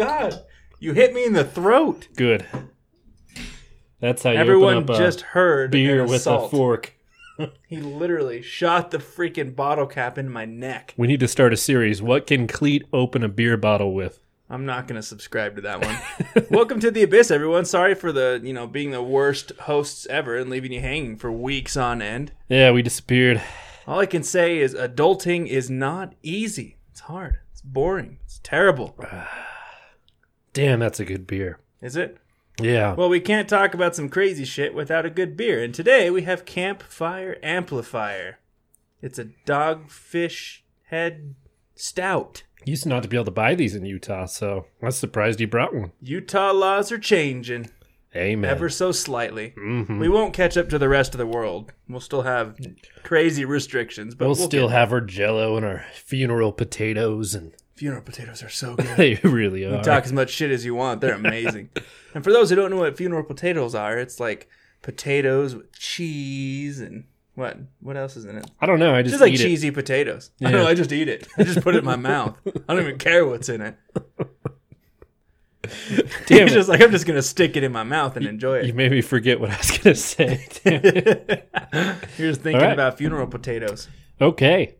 god! You hit me in the throat. Good. That's how you Everyone open up just a heard beer with a fork. He literally shot the freaking bottle cap in my neck. We need to start a series. What can Cleet open a beer bottle with? I'm not going to subscribe to that one. Welcome to the abyss, everyone. Sorry for the you know being the worst hosts ever and leaving you hanging for weeks on end. Yeah, we disappeared. All I can say is adulting is not easy. It's hard. It's boring. It's terrible. Ah. Damn, that's a good beer. Is it? Yeah. Well, we can't talk about some crazy shit without a good beer. And today we have Campfire Amplifier. It's a dogfish head stout. Used not to be able to buy these in Utah, so I was surprised you brought one. Utah laws are changing Amen. ever so slightly. Mhm. We won't catch up to the rest of the world. We'll still have crazy restrictions, but We'll, we'll, still have our jello and our funeral potatoes, and funeral potatoes are so good. they really are. You talk as much shit as you want. They're amazing. and for those who don't know what funeral potatoes are, it's like potatoes with cheese and what? What else is in it? I don't know. I just, Just like eat it. cheesy potatoes. I Yeah. know. I just eat it. I just put it in my mouth. I don't even care what's in it. Damn it. just like I'm just gonna stick it in my mouth and enjoy it. You made me forget what I was going to say. You're just thinking right. about funeral potatoes. okay.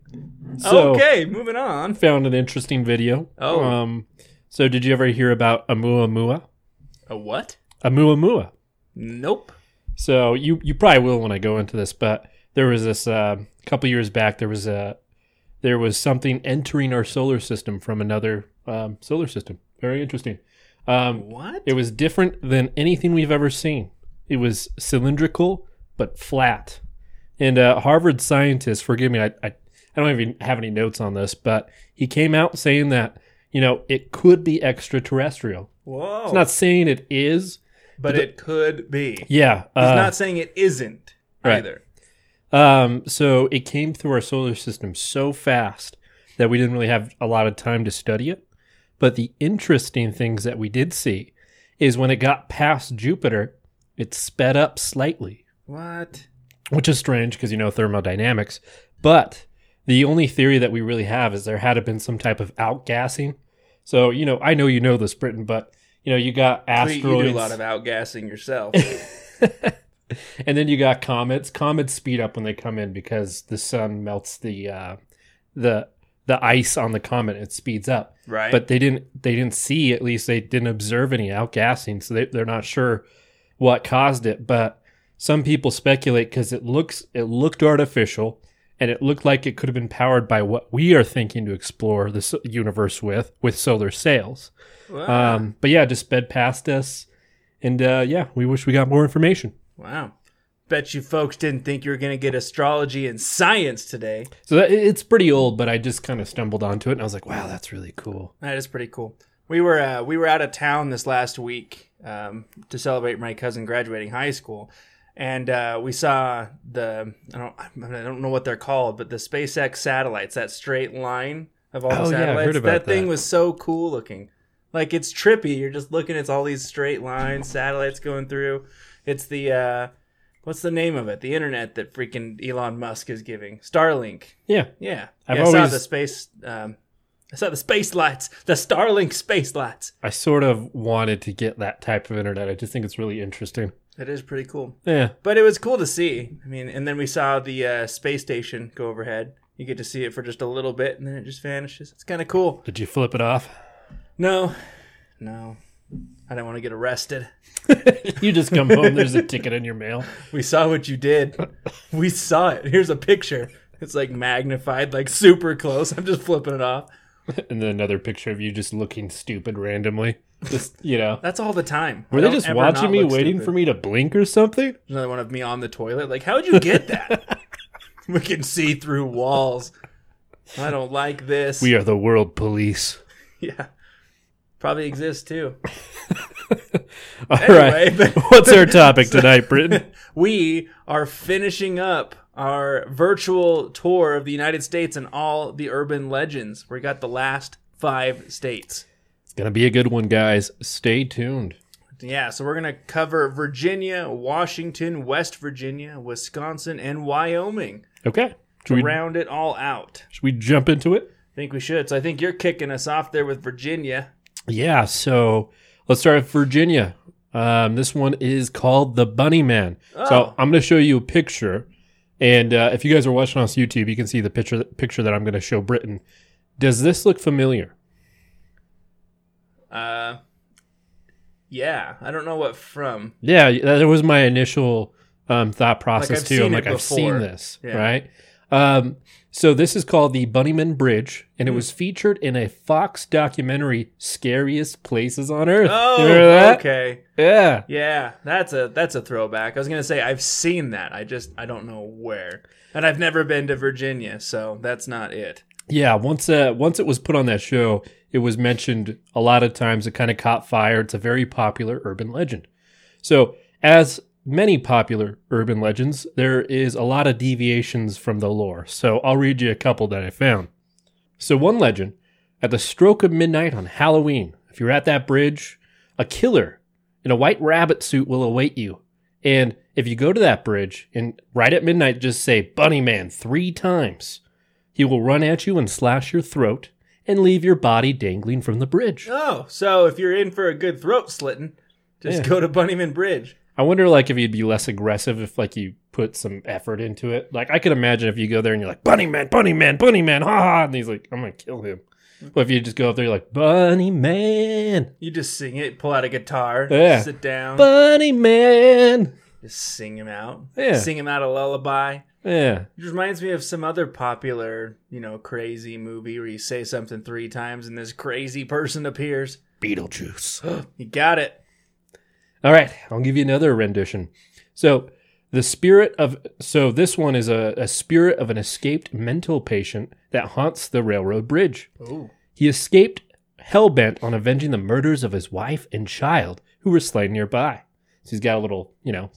So, okay, moving on. found an interesting video. Oh. Um, so did you ever hear about Amuamua? A what? Amuamua. Nope. So you you probably will when I go into this, but there was this uh, couple years back. There was a there was something entering our solar system from another um, solar system. Very interesting. Um, What? it was different than anything we've ever seen. It was cylindrical but flat. And uh, Harvard scientist, forgive me, I, I I don't even have any notes on this, but he came out saying that you know it could be extraterrestrial. Whoa. It's not saying it is. but it could be. He's Yeah, uh, not saying it isn't right. either. Um, so it came through our solar system so fast that we didn't really have a lot of time to study it. But the interesting things that we did see is when it got past Jupiter, it sped up slightly, What? which is strange because you know thermodynamics. But the only theory that we really have is there had to have been some type of outgassing. So you know, I know you know this, Britain, but you know you got You asteroids. do a lot of outgassing yourself. and then you got comets. Comets speed up when they come in because the sun melts the uh, the the ice on the comet. It speeds up, right? but they didn't they didn't see at least they didn't observe any outgassing, so they, they're not sure what caused it. But some people speculate because it looks it looked artificial. And it looked like it could have been powered by what we are thinking to explore the s- universe with, with solar sails. wow. Um, but yeah, just sped past us, and uh, yeah, we wish we got more information. wow. Bet you folks didn't think you were going to get astrology and science today. So that, it's pretty old, but I just kind of stumbled onto it, and I was like, "Wow, that's really cool." That is pretty cool. We were uh, we were out of town this last week um, to celebrate my cousin graduating high school, and uh, we saw the I don't I don't know what they're called, but the SpaceX satellites. That straight line of all Oh, the yeah, satellites. heard about that thing was so cool looking. Like it's trippy. You're just looking. It's all these straight lines, satellites going through. It's the uh, what's the name of it? The internet that freaking Elon Musk is giving. Starlink. Yeah, Yeah, I've yeah, I saw the space. Um, I saw the space lights, the Starlink space lights. I sort of wanted to get that type of internet. I just think it's really interesting. That is pretty cool. Yeah, But it was cool to see. I mean, and then we saw the uh, space station go overhead. You get to see it for just a little bit, and then it just vanishes. It's kind of cool. did you flip it off? No, no, I don't want to get arrested. you just come home. There's a ticket in your mail. We saw what you did. We saw it. Here's a picture. It's like magnified, like super close. I'm just flipping it off. and then another picture of you just looking stupid randomly. Just you know, That's all the time. were I they just watching me, waiting stupid. for me to blink or something? Another one of me on the toilet. Like, how'd you get that? we can see through walls. I don't like this. We are the world police. yeah. Probably exists too. All right, Anyway, but- what's our topic tonight, Britain? we are finishing up our virtual tour of the United States and all the urban legends. We got the last five states. It's gonna be a good one, guys. Stay tuned. Yeah, so we're going to cover Virginia, Washington, West Virginia, Wisconsin, and Wyoming Okay. to Should we, round it all out. should we jump into it? I think we should. So I think you're kicking us off there with Virginia. Yeah, so let's start with Virginia. Um, this one is called the Bunny Man. So Oh. I'm going to show you a picture, and uh, if you guys are watching on YouTube, you can see the picture picture that I'm going to show Britain. Does this look familiar? Uh, yeah, I don't know what from. Yeah, that was my initial um, thought process I've too. I'm like, I've seen this, Yeah. right? Um, so this is called the Bunnyman Bridge, and Hmm. it was featured in a Fox documentary, "Scariest Places on Earth." Oh, okay. Yeah, Yeah, that's a that's a throwback. I was gonna say I've seen that. I just I don't know where, and I've never been to Virginia, so that's not it. yeah. Once uh, once it was put on that show, it was mentioned a lot of times. It kind of caught fire. It's a very popular urban legend. So, as many popular urban legends, there is a lot of deviations from the lore. So, I'll read you a couple that I found. So, one legend at the stroke of midnight on Halloween, if you're at that bridge, a killer in a white rabbit suit will await you. And if you go to that bridge and right at midnight just say Bunny Man three times, he will run at you and slash your throat and leave your body dangling from the bridge. Oh, so if you're in for a good throat slitting, just Yeah. go to Bunnyman Bridge. I wonder, like, if you'd be less aggressive if, like, you put some effort into it. Like, I could imagine if you go there and you're like, "Bunny man, Bunny man, Bunny man," ha ha, and he's like, "I'm gonna kill him." Hmm. But if you just go up there, you're like, "Bunny man, You just sing it, pull out a guitar, Yeah. sit down, Bunny man," just sing him out. Yeah. Sing him out a lullaby. yeah, It reminds me of some other popular, you know, crazy movie where you say something three times and this crazy person appears. Beetlejuice. You got it. All right, I'll give you another rendition. So, the spirit of so this one is a, a spirit of an escaped mental patient that haunts the railroad bridge. Ooh. He escaped hell bent on avenging the murders of his wife and child who were slain nearby. So he's got a little, you know,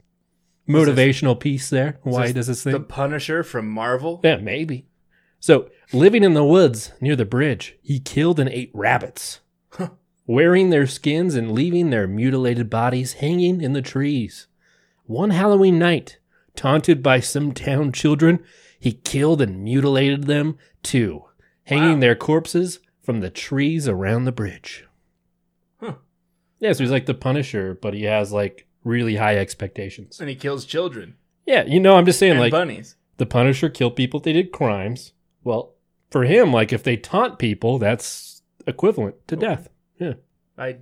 motivational piece there. Why he does this thing? The Punisher from Marvel. yeah, maybe. So, living in the woods near the bridge, he killed and ate rabbits, wearing their skins and leaving their mutilated bodies hanging in the trees. One Halloween night, taunted by some town children, he killed and mutilated them too, hanging Wow. their corpses from the trees around the bridge. Huh. Yeah, so he's like the Punisher, but he has like really high expectations. And he kills children Yeah, you know, I'm just saying, and like, bunnies. the Punisher killed people if they did crimes. Well, for him, like if they taunt people, that's equivalent to oh. death. Yeah. I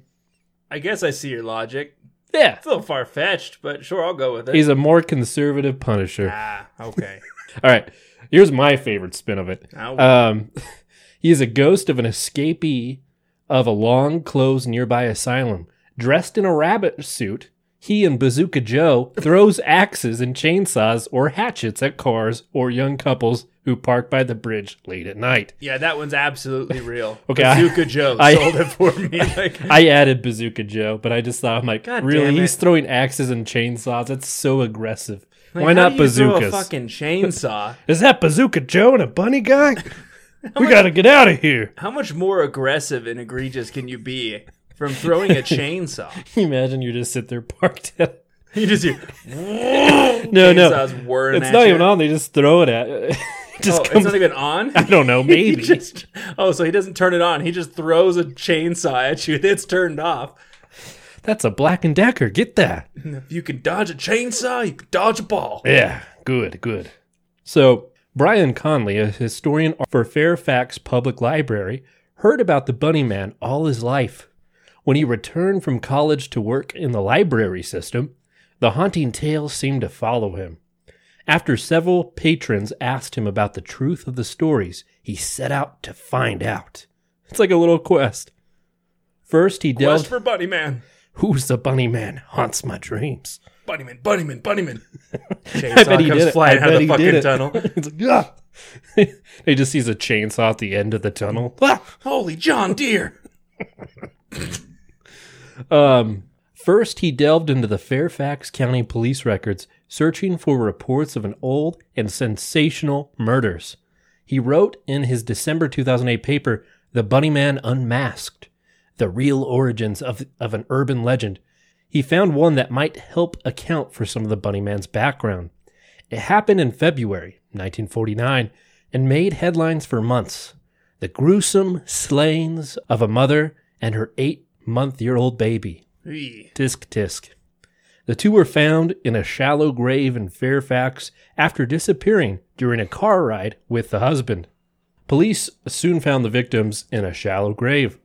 I guess I see your logic. Yeah. It's a little far fetched, but sure, I'll go with it. He's a more conservative Punisher. ah, okay. All right. Here's my favorite spin of it. Um, he is a ghost of an escapee of a long closed nearby asylum. Dressed in a rabbit suit, he and Bazooka Joe throws axes and chainsaws or hatchets at cars or young couples who park by the bridge late at night. yeah, that one's absolutely real. Okay, I- Bazooka Joe I- sold it for me. Like, I added Bazooka Joe, but I just thought, I'm like, God really? He's throwing axes and chainsaws? That's so aggressive. like, Why not do you throw bazookas? A fucking chainsaw. Is that Bazooka Joe and a bunny guy? we got to get out of here. How much more aggressive and egregious can you be from throwing a chainsaw? Imagine you just sit there parked at. You just hear No, no. It's not you. even on. They just throw it at. It just Oh, comes. it's not even on. I don't know. Maybe. just- oh, so he doesn't turn it on. He just throws a chainsaw at you. It's turned off. That's a Black and Decker. Get that. If you can dodge a chainsaw, you can dodge a ball. Yeah, good, good. So, Brian Conley, a historian for Fairfax Public Library, heard about the Bunny Man all his life. When he returned from college to work in the library system, the haunting tales seemed to follow him. After several patrons asked him about the truth of the stories, he set out to find out. It's like a little quest. First, he Quest delved. for Bunnyman. Who's the Bunny Man? Haunts my dreams. Bunnyman, Bunnyman, Bunnyman. Chainsaw I bet he comes did it. flying I out of the fucking it. tunnel. It's like, ah! he just sees a chainsaw at the end of the tunnel. Ah! Holy John Deere. Um, first, he delved into the Fairfax County police records, searching for reports of an old and sensational murders. He wrote in his December 2008 paper, The Bunny Man Unmasked, the real origins of, of an urban legend. He found one that might help account for some of the Bunny Man's background. It happened in February 1949 and made headlines for months. The gruesome slayings of a mother and her eight month year old baby. Tisk tisk. The two were found in a shallow grave in Fairfax after disappearing during a car ride with the husband. Police soon found the victims in a shallow grave.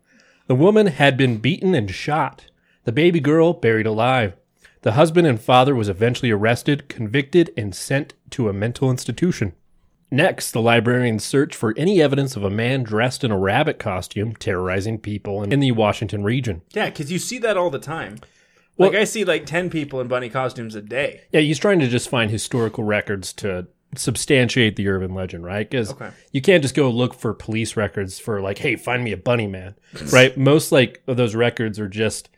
The woman had been beaten and shot. The baby girl buried alive. The husband and father was eventually arrested, convicted, and sent to a mental institution. Next, the librarians searched for any evidence of a man dressed in a rabbit costume terrorizing people in the Washington region. Yeah, because you see that all the time. Well- like I see like ten people in bunny costumes a day. Yeah, he's trying to just find historical records to substantiate the urban legend, right? Because Okay. you can't just go look for police records for like, hey, find me a bunny man, right? Most like of those records are just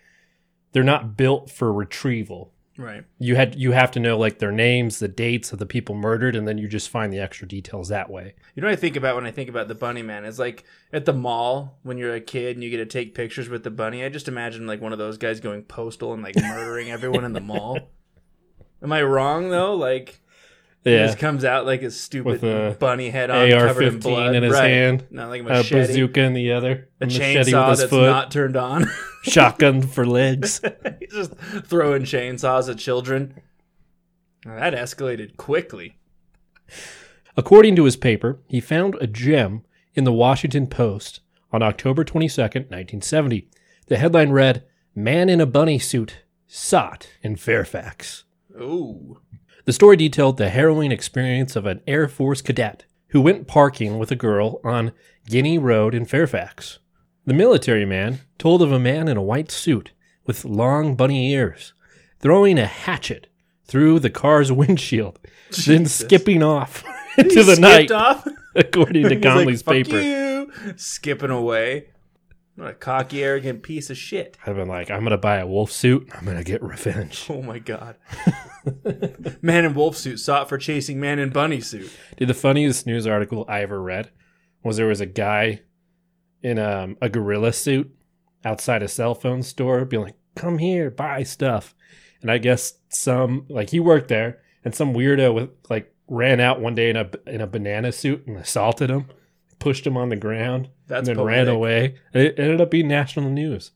they're not built for retrieval. Right. You had you have to know like their names, the dates of the people murdered, and then you just find the extra details that way. You know what I think about when I think about the bunny man is like at the mall when you're a kid and you get to take pictures with the bunny. I just imagine like one of those guys going postal and like murdering everyone in the mall. Am I wrong though? Like Yeah, just comes out like a stupid With a bunny head on covered in AR-15 blood in his Right. hand, Not like a a bazooka in the other, a machete chainsaw that's foot, not turned on. shotgun for legs. He's just throwing chainsaws at children. Now, that escalated quickly. According to his paper, he found a gem in the Washington Post on October 22nd, 1970. The headline read, Man in a Bunny Suit Sought in Fairfax. Ooh. The story detailed the harrowing experience of an Air Force cadet who went parking with a girl on Guinea Road in Fairfax. The military man told of a man in a white suit with long bunny ears throwing a hatchet through the car's windshield, then skipping off He into the skipped night, off. according to like, Conley's "Fuck paper. you," skipping away. What a cocky, arrogant piece of shit. I've been like, I'm gonna buy a wolf suit. I'm gonna get revenge. Oh my god. man in wolf suit sought for chasing man in bunny suit. Dude, the funniest news article I ever read was there was a guy in um, a gorilla suit outside a cell phone store being like, come here, buy stuff. And I guess some, like, he worked there and some weirdo with, like, ran out one day in a, in a banana suit and assaulted him, pushed him on the ground, That's and then ran poetic. away. It ended up being national news.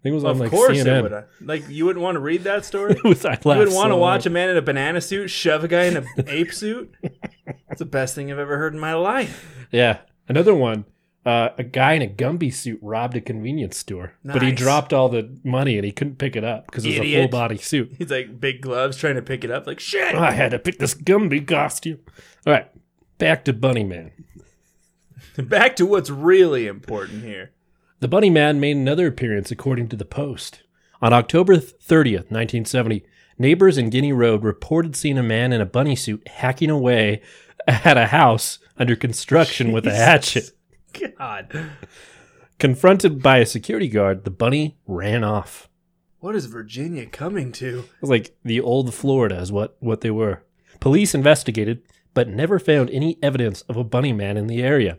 I think it was on, Of like, course CNN. it would. Like you wouldn't want to read that story. It was, I You would laughed want to so watch a man in a banana suit shove a guy in an ape suit. It's the best thing I've ever heard in my life. Yeah. Another one. Uh, a guy in a Gumby suit robbed a convenience store, but he dropped all the money and he couldn't pick it up because it was a full body suit. He's like big gloves trying to pick it up. Like shit. I had to pick this Gumby costume. All right, back to Bunny Man. Back to what's really important here. The Bunny Man made another appearance, according to the Post. On October 30th, 1970, neighbors in Guinea Road reported seeing a man in a bunny suit hacking away at a house under construction with a hatchet. God. Confronted by a security guard, the bunny ran off. What is Virginia coming to? It was like the old Florida is what, what they were. Police investigated, but never found any evidence of a bunny man in the area.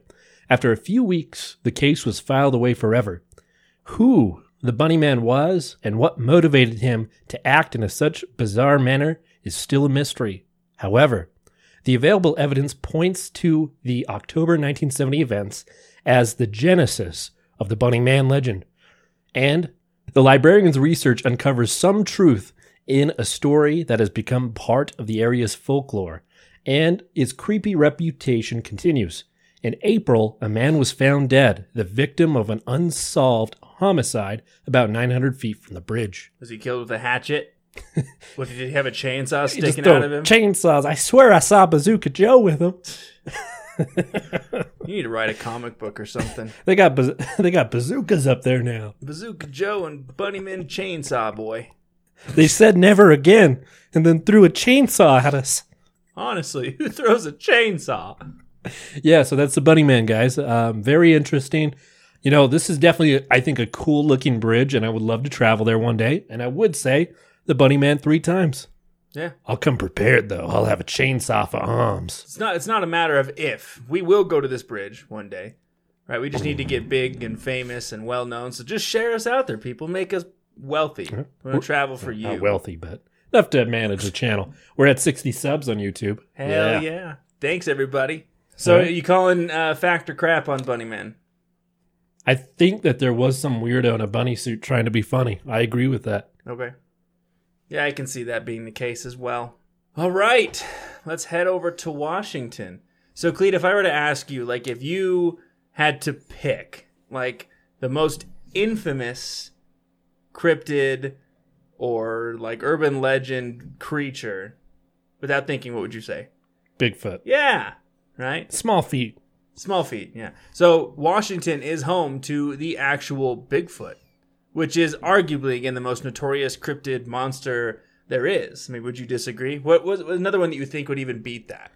After a few weeks, the case was filed away forever. Who the bunny man was and what motivated him to act in a such bizarre manner is still a mystery. However, the available evidence points to the October 1970 events as the genesis of the bunny man legend. And the librarian's research uncovers some truth in a story that has become part of the area's folklore, and its creepy reputation continues. In April, a man was found dead, the victim of an unsolved homicide about 900 feet from the bridge. Was he killed with a hatchet? what did he have a chainsaw sticking out of him? Chainsaws. I swear I saw Bazooka Joe with him. you need to write a comic book or something. They got baz- they got bazookas up there now. Bazooka Joe and Bunnyman Chainsaw Boy. They said never again, and then threw a chainsaw at us. Honestly, who throws a chainsaw? Yeah, so that's the Bunny Man, guys. Um, very interesting. You know, this is definitely, I think, a cool looking bridge, and I would love to travel there one day. And I would say the Bunny Man three times. Yeah. I'll come prepared though. I'll have a chainsaw for arms. It's not it's not a matter of if. We will go to this bridge one day. Right? We just need to get big and famous and well known. So just share us out there, people. Make us wealthy. We're gonna travel for you. Not wealthy, but enough to manage the channel. We're at 60 subs on YouTube. Hell yeah. Thanks everybody. So Alright. you calling uh, fact or crap on Bunnyman? I think that there was some weirdo in a bunny suit trying to be funny. I agree with that. Okay. Yeah, I can see that being the case as well. All right, let's head over to Washington. So, Cleet, if I were to ask you, like, if you had to pick, like, the most infamous cryptid or, like, urban legend creature, without thinking, what would you say? Bigfoot. Yeah, right? Small feet. Small feet, yeah. So, Washington is home to the actual Bigfoot, which is arguably, again, the most notorious cryptid monster there is. I mean, would you disagree? What was another one that you think would even beat that?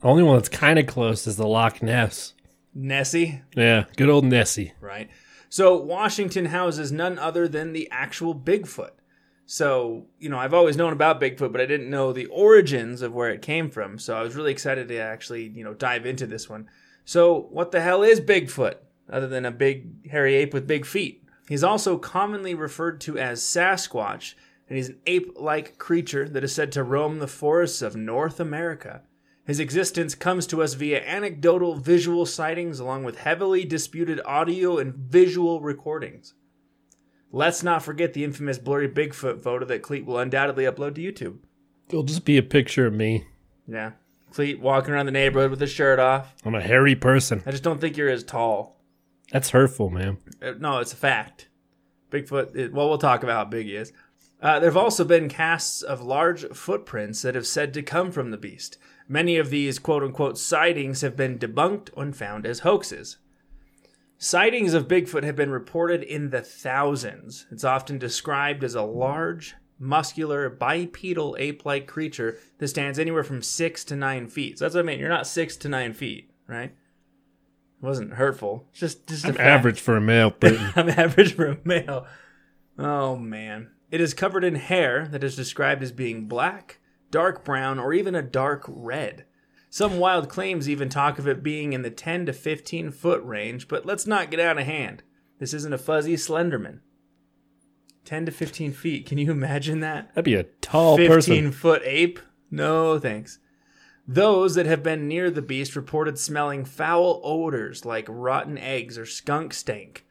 The only one that's kind of close is the Loch Ness. Nessie, Yeah, good old Nessie. right? So Washington houses none other than the actual Bigfoot. So, you know, I've always known about Bigfoot, but I didn't know the origins of where it came from. So I was really excited to actually, you know, dive into this one. So, what the hell is Bigfoot other than a big hairy ape with big feet? He's also commonly referred to as Sasquatch, and he's an ape-like creature that is said to roam the forests of North America. His existence comes to us via anecdotal visual sightings along with heavily disputed audio and visual recordings. Let's not forget the infamous blurry Bigfoot photo that Cleet will undoubtedly upload to YouTube. It'll just be a picture of me. Yeah. Cleet walking around the neighborhood with his shirt off. I'm a hairy person. I just don't think you're as tall. That's hurtful, man. Uh, No, it's a fact. Bigfoot, it, well, we'll talk about how big he is. Uh, there have also been casts of large footprints that have said to come from the beast. Many of these quote unquote sightings have been debunked and found as hoaxes. Sightings of Bigfoot have been reported in the thousands. It's often described as a large, muscular, bipedal ape like creature that stands anywhere from six to nine feet. So that's what I mean. You're not six to nine feet, right? It wasn't hurtful. It's just, just I'm average for a male, I'm average for a male. Oh man. It is covered in hair that is described as being black, dark brown, or even a dark red. Some wild claims even talk of it being in the 10 to 15 foot range, but let's not get out of hand. This isn't a fuzzy Slenderman. 10 to 15 feet. Can you imagine that? That'd be a tall 15 person. foot ape? No, thanks. Those that have been near the beast reported smelling foul odors like rotten eggs or skunk stank.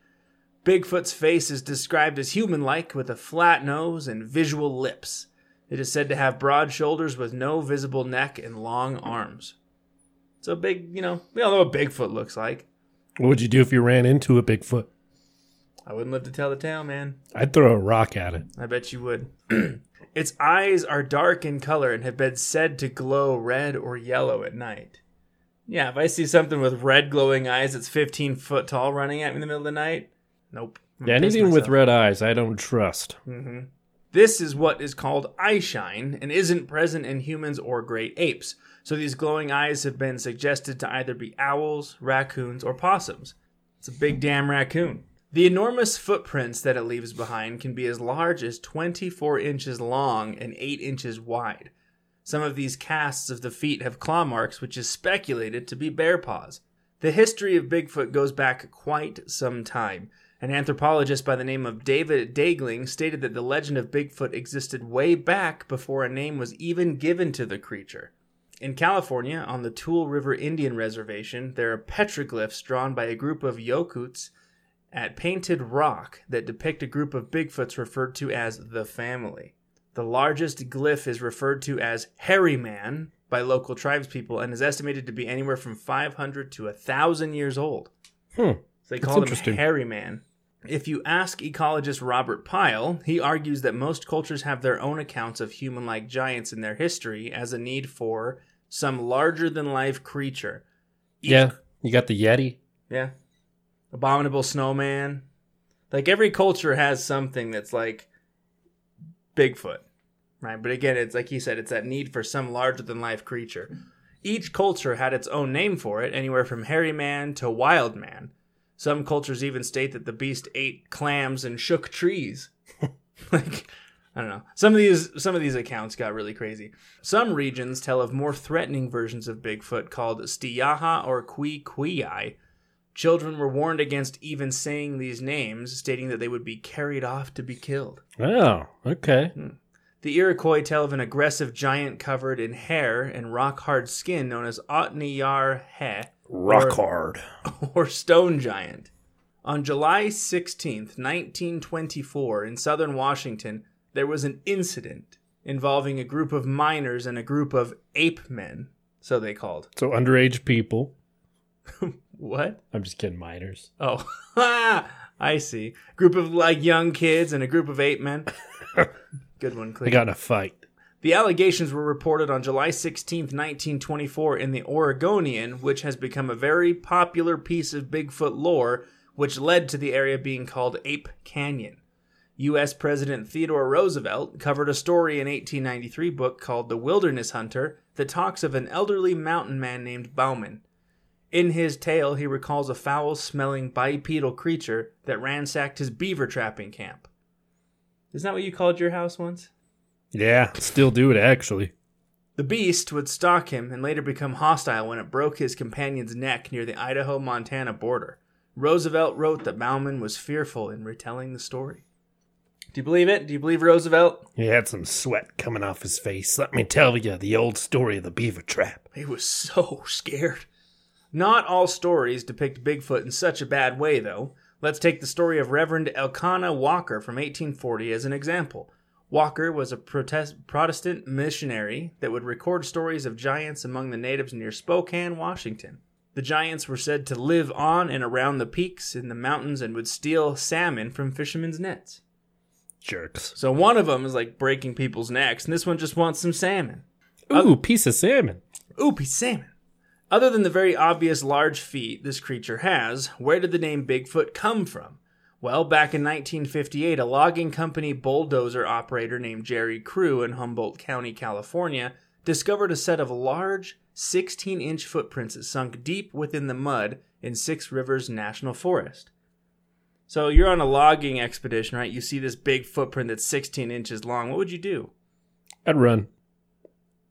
Bigfoot's face is described as human like with a flat nose and visual lips. It is said to have broad shoulders with no visible neck and long arms. So big, you know, we all know what Bigfoot looks like. What would you do if you ran into a Bigfoot? I wouldn't live to tell the tale, man. I'd throw a rock at it. I bet you would. its eyes are dark in color and have been said to glow red or yellow at night. Yeah, if I see something with red glowing eyes that's 15 foot tall running at me in the middle of the night, nope. I'm Yeah, anything with red eyes, I don't trust. Mm-hmm. This is what is called eye shine and isn't present in humans or great apes. So these glowing eyes have been suggested to either be owls, raccoons, or possums. It's a big damn raccoon. The enormous footprints that it leaves behind can be as large as 24 inches long and 8 inches wide. Some of these casts of the feet have claw marks, which is speculated to be bear paws. The history of Bigfoot goes back quite some time. An anthropologist by the name of David Daegling stated that the legend of Bigfoot existed way back before a name was even given to the creature. In California, on the Tule River Indian Reservation, there are petroglyphs drawn by a group of Yokuts at Painted Rock that depict a group of Bigfoots referred to as the family. The largest glyph is referred to as Hairy Man by local tribespeople and is estimated to be anywhere from 500 to 1,000 years old. Hmm. So they That's call him. Hairy Man. If you ask ecologist Robert Pyle, he argues that most cultures have their own accounts of human like giants in their history as a need for some larger than life creature. Each- Yeah, you got the Yeti. Yeah. Abominable snowman. Like every culture has something that's like Bigfoot. Right? But again, it's like he said, it's that need for some larger than life creature. Each culture had its own name for it, anywhere from hairy man to wild man. Some cultures even state that the beast ate clams and shook trees. like I don't know. Some of these some of these accounts got really crazy. Some regions tell of more threatening versions of Bigfoot called Stiyaha or Kui Kui. Children were warned against even saying these names, stating that they would be carried off to be killed. Oh, okay. Hmm. The Iroquois tell of an aggressive giant covered in hair and rock hard skin known as Otniyar He Rock or, hard. or stone giant. On July 16th, 1924, in southern Washington, there was an incident involving a group of miners and a group of ape men, so they called. So underage people. What? I'm just kidding, miners. Oh, I see. Group of like young kids and a group of ape men. Good one, They Cleve. got in a fight. The allegations were reported on July 16th, 1924, in the Oregonian, which has become a very popular piece of Bigfoot lore, which led to the area being called Ape Canyon. U.S. President Theodore Roosevelt covered a story in 1893 book called The Wilderness Hunter that talks of an elderly mountain man named Bauman. In his tale, he recalls a foul smelling bipedal creature that ransacked his beaver trapping camp. Isn't that what you called your house once? Yeah, still do it actually. The beast would stalk him and later become hostile when it broke his companion's neck near the Idaho Montana border. Roosevelt wrote that Bauman was fearful in retelling the story. Do you believe it? Do you believe Roosevelt? He had some sweat coming off his face. Let me tell you the old story of the beaver trap. He was so scared. Not all stories depict Bigfoot in such a bad way, though. Let's take the story of Reverend Elkanah Walker from 1840 as an example. Walker was a protest- Protestant missionary that would record stories of giants among the natives near Spokane, Washington. The giants were said to live on and around the peaks in the mountains and would steal salmon from fishermen's nets. Jerks. So one of them is like breaking people's necks, and this one just wants some salmon. Ooh, piece of salmon. Ooh, piece of salmon. Other than the very obvious large feet this creature has, where did the name Bigfoot come from? Well, back in 1958, a logging company bulldozer operator named Jerry Crew in Humboldt County, California, discovered a set of large 16 inch footprints that sunk deep within the mud in Six Rivers National Forest. So you're on a logging expedition, right? You see this big footprint that's 16 inches long. What would you do? I'd run.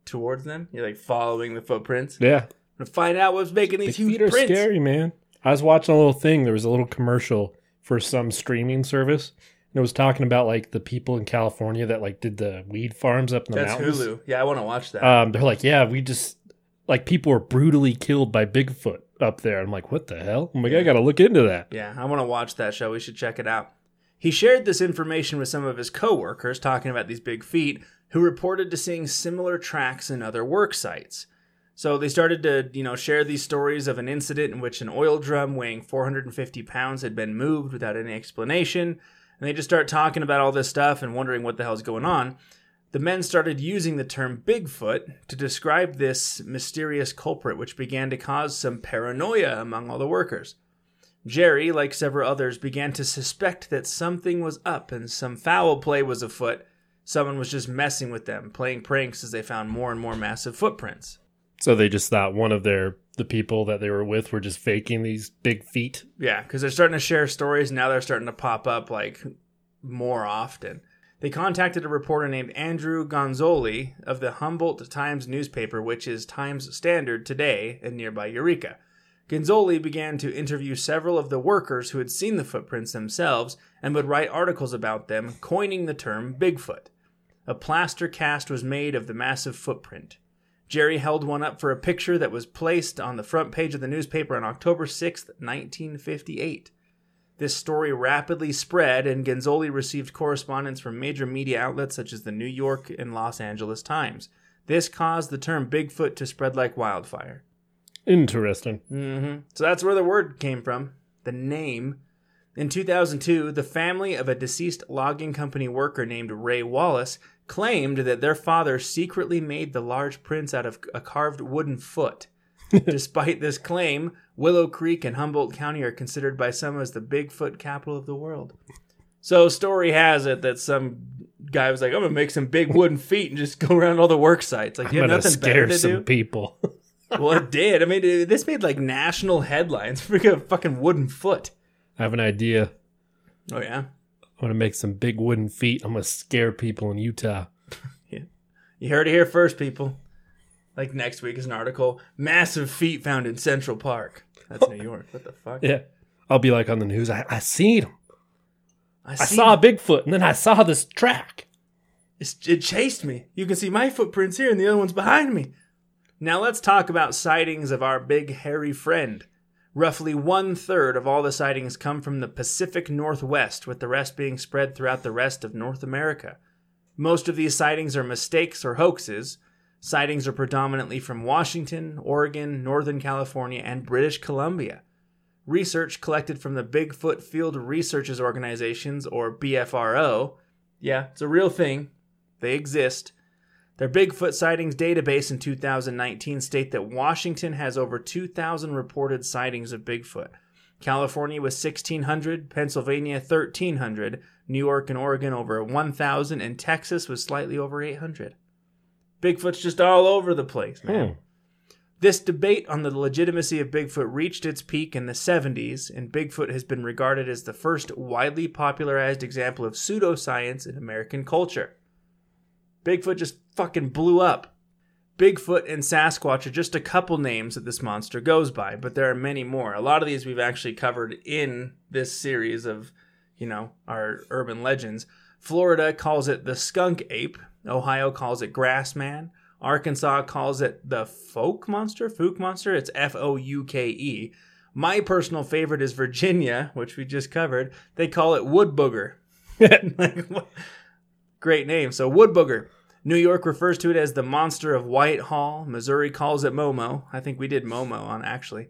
Towards them? You're like following the footprints? Yeah. to find out what's making The these huge feet are prints. scary, man. I was watching a little thing. There was a little commercial for some streaming service. And it was talking about like the people in California that like did the weed farms up in the That's mountains. Hulu. Yeah, I want to watch that. Um, they're like, yeah, we just like people were brutally killed by Bigfoot up there. I'm like, what the hell? I'm like, I gotta look into that. yeah, I want to watch that show. We should check it out. He shared this information with some of his coworkers, talking about these big feet, who reported to seeing similar tracks in other work sites. So they started to, you know, share these stories of an incident in which an oil drum weighing 450 pounds had been moved without any explanation. And they just start talking about all this stuff and wondering what the hell's going on. The men started using the term Bigfoot to describe this mysterious culprit, which began to cause some paranoia among all the workers. Jerry, like several others, began to suspect that something was up and some foul play was afoot. Someone was just messing with them, playing pranks as they found more and more massive footprints. So they just thought one of their the people that they were with were just faking these big feet. Yeah, because they're starting to share stories. Now they're starting to pop up like more often. They contacted a reporter named Andrew Genzoli of the Humboldt Times newspaper, which is Times Standard today in nearby Eureka. Gonzoli began to interview several of the workers who had seen the footprints themselves and would write articles about them, coining the term Bigfoot. A plaster cast was made of the massive footprint. Jerry held one up for a picture that was placed on the front page of the newspaper on October 6th, 1958. This story rapidly spread, and Genzoli received correspondence from major media outlets such as the New York and Los Angeles Times. This caused the term Bigfoot to spread like wildfire. Interesting. Mm-hmm. So that's where the word came from, the name. In 2002, the family of a deceased logging company worker named Ray Wallace claimed that their father secretly made the large prints out of a carved wooden foot. Despite this claim, Willow Creek and Humboldt County are considered by some as the Bigfoot capital of the world. So, story has it that some guy was like, "I'm gonna make some big wooden feet and just go around all the work sites." Like, I'm you have nothing better scare to some do people. well, it did. I mean, it, this made like national headlines. Freaking a fucking wooden foot. I have an idea. Oh yeah, I'm gonna make some big wooden feet. I'm gonna scare people in Utah. yeah. you heard it here first, people. Like next week is an article: massive feet found in Central Park. That's New York. What the fuck? Yeah. I'll be like on the news. I, I seen them. I, I saw a Bigfoot, and then I saw this track. It's, it chased me. You can see my footprints here, and the other one's behind me. Now let's talk about sightings of our big hairy friend. Roughly one third of all the sightings come from the Pacific Northwest, with the rest being spread throughout the rest of North America. Most of these sightings are mistakes or hoaxes. Sightings are predominantly from Washington, Oregon, Northern California, and British Columbia. Research collected from the Bigfoot Field Researchers Organizations, or BFRO, yeah, it's a real thing, they exist. Their Bigfoot sightings database in 2019 state that Washington has over 2,000 reported sightings of Bigfoot. California was 1,600, Pennsylvania 1,300, New York and Oregon over 1,000, and Texas was slightly over 800. Bigfoot's just all over the place, man. Hmm. This debate on the legitimacy of Bigfoot reached its peak in the 70s, and Bigfoot has been regarded as the first widely popularized example of pseudoscience in American culture. Bigfoot just fucking blew up. Bigfoot and Sasquatch are just a couple names that this monster goes by, but there are many more. A lot of these we've actually covered in this series of, you know, our urban legends. Florida calls it the skunk ape. Ohio calls it grass man, Arkansas calls it the folk monster, fook monster. It's F O U K E. My personal favorite is Virginia, which we just covered. They call it wood booger. like? Great name. So wood booger. New York refers to it as the monster of Whitehall. Missouri calls it Momo. I think we did Momo on actually.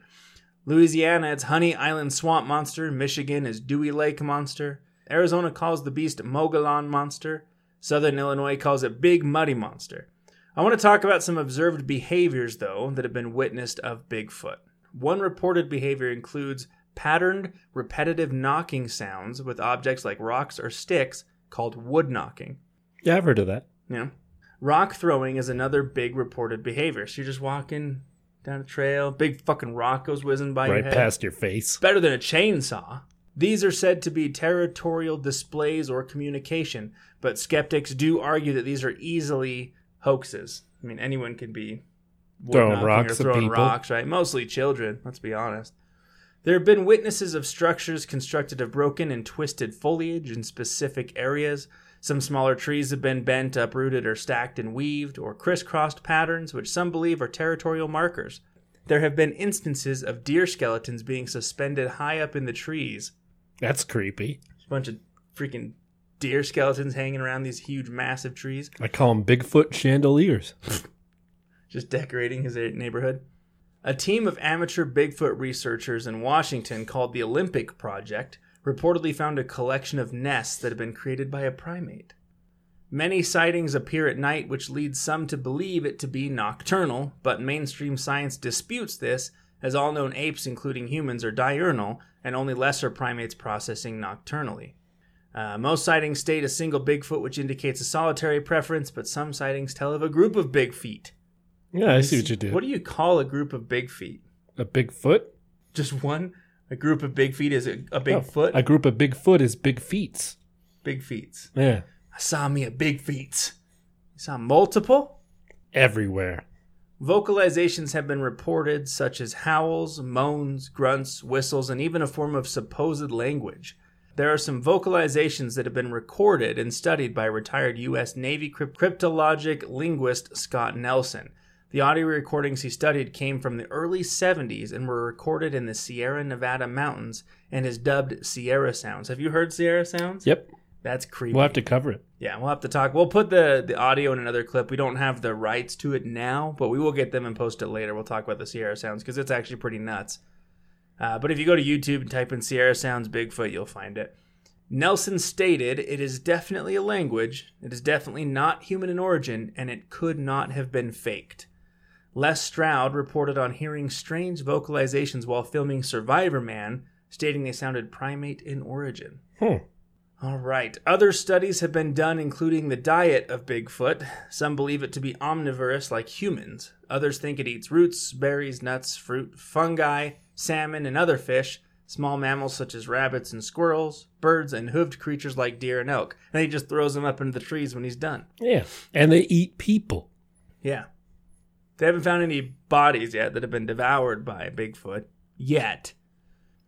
Louisiana, it's Honey Island Swamp Monster. Michigan is Dewey Lake Monster. Arizona calls the beast Mogollon Monster. Southern Illinois calls it Big Muddy Monster. I want to talk about some observed behaviors, though, that have been witnessed of Bigfoot. One reported behavior includes patterned, repetitive knocking sounds with objects like rocks or sticks called wood knocking. Yeah, I've heard of that. Yeah. Rock throwing is another big reported behavior. So you're just walking down a trail, big fucking rock goes whizzing by right your head. past your face. Better than a chainsaw. These are said to be territorial displays or communication, but skeptics do argue that these are easily hoaxes. I mean, anyone can be Throwing rocks or throwing rocks, right? Mostly children. Let's be honest. There have been witnesses of structures constructed of broken and twisted foliage in specific areas. Some smaller trees have been bent, uprooted, or stacked and weaved, or crisscrossed patterns, which some believe are territorial markers. There have been instances of deer skeletons being suspended high up in the trees. That's creepy. A bunch of freaking deer skeletons hanging around these huge, massive trees, I call them Bigfoot chandeliers. just decorating his neighborhood. A team of amateur Bigfoot researchers in Washington called the Olympic Project reportedly found a collection of nests that had been created by a primate. Many sightings appear at night, which leads some to believe it to be nocturnal, but mainstream science disputes this, as all known apes, including humans, are diurnal, and only lesser primates processing nocturnally. Uh, most sightings state a single Bigfoot, which indicates a solitary preference, but some sightings tell of a group of big feet. Yeah, I see what you did. What do you call a group of big feet? a big foot? Just one? A group of big feet is a, a big No, foot? A group of big foot is big feets. big feet. Yeah. I saw me a big feet. You saw multiple? Everywhere. Vocalizations have been reported, such as howls, moans, grunts, whistles, and even a form of supposed language. There are some vocalizations that have been recorded and studied by retired U.S. Navy crypt- cryptologic linguist Scott Nelson. The audio recordings he studied came from the early 70s and were recorded in the Sierra Nevada mountains and is dubbed Sierra Sounds. Have you heard Sierra Sounds? Yep. That's creepy. We'll have to cover it. Yeah, we'll have to talk. We'll put the the audio in another clip. We don't have the rights to it now, but we will get them and post it later. We'll talk about the Sierra Sounds because it's actually pretty nuts. Uh, but if you go to YouTube and type in Sierra Sounds Bigfoot, you'll find it. Nelson stated, It is definitely a language. It is definitely not human in origin, and it could not have been faked. Les Stroud reported on hearing strange vocalizations while filming Survivor Man, stating they sounded primate in origin. Hmm. All right. Other studies have been done, including the diet of Bigfoot. Some believe it to be omnivorous like humans. Others think it eats roots, berries, nuts, fruit, fungi, salmon, and other fish, small mammals such as rabbits and squirrels, birds, and hoofed creatures like deer and elk. And he just throws them up into the trees when he's done. Yeah. And they eat people. Yeah. They haven't found any bodies yet that have been devoured by Bigfoot. Yet.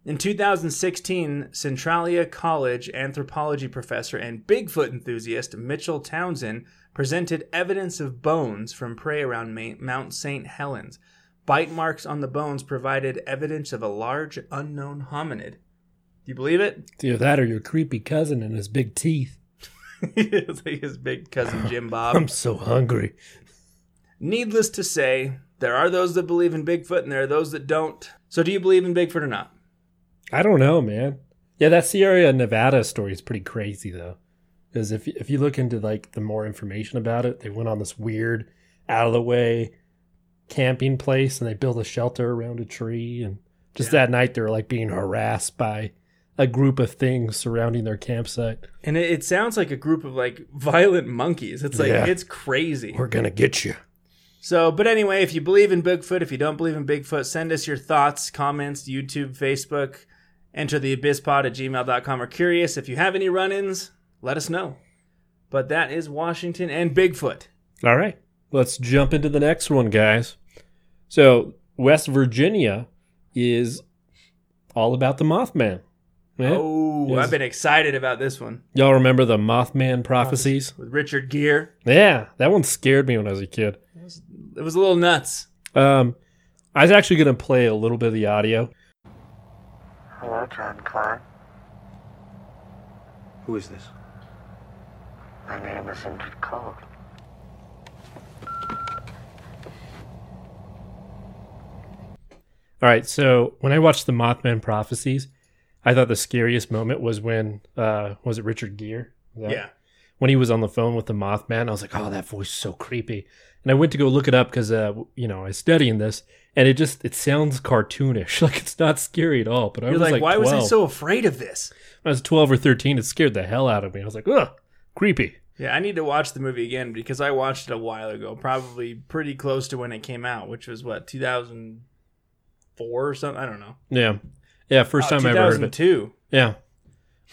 In 2016, Centralia College anthropology professor and Bigfoot enthusiast Mitchell Townsend presented evidence of bones from prey around Mount St. Helens. bite marks on the bones provided evidence of a large unknown hominid. Do you believe it? It's either that or your creepy cousin and his big teeth. his big cousin Jim Bob. I'm so hungry. Needless to say, there are those that believe in Bigfoot and there are those that don't. So, do you believe in Bigfoot or not? I don't know, man. Yeah, that Sierra Nevada story is pretty crazy though, because if if you look into like the more information about it, they went on this weird, out of the way camping place and they built a shelter around a tree, and just Yeah. that night they were like being harassed by a group of things surrounding their campsite. And it, it sounds like a group of like violent monkeys. It's like, Yeah. it's crazy. We're gonna get you. So, but anyway, if you believe in Bigfoot, if you don't believe in Bigfoot, send us your thoughts, comments, YouTube, Facebook, enter the abysspod at gmail.com or curious. If you have any run ins, let us know. But that is Washington and Bigfoot. All right, let's jump into the next one, guys. So West Virginia is all about the Mothman. Yeah? Oh. I've been excited about this one Y'all remember the Mothman prophecies? with Richard Gere. Yeah, that one scared me when I was a kid. It was a little nuts. Um, I was actually going to play a little bit of the audio. Hello, John Klein. Who is this? My name is Indrid Cold. All right, so when I watched the Mothman prophecies, I thought the scariest moment was when uh, was it Richard Gere? Yeah. when he was on the phone with the Mothman, I was like, "Oh, that voice is so creepy." And I went to go look it up because, uh, you know, I was studying this, and it just it sounds cartoonish, like it's not scary at all. But I You're was like, like, why 12. was I so afraid of this? When I was twelve or thirteen, it scared the hell out of me. I was like, "Ugh, creepy." Yeah, I need to watch the movie again because I watched it a while ago, probably pretty close to when it came out, which was what 2004 or something. I don't know. Yeah, yeah. First Oh, time I ever heard it. 2002. Yeah.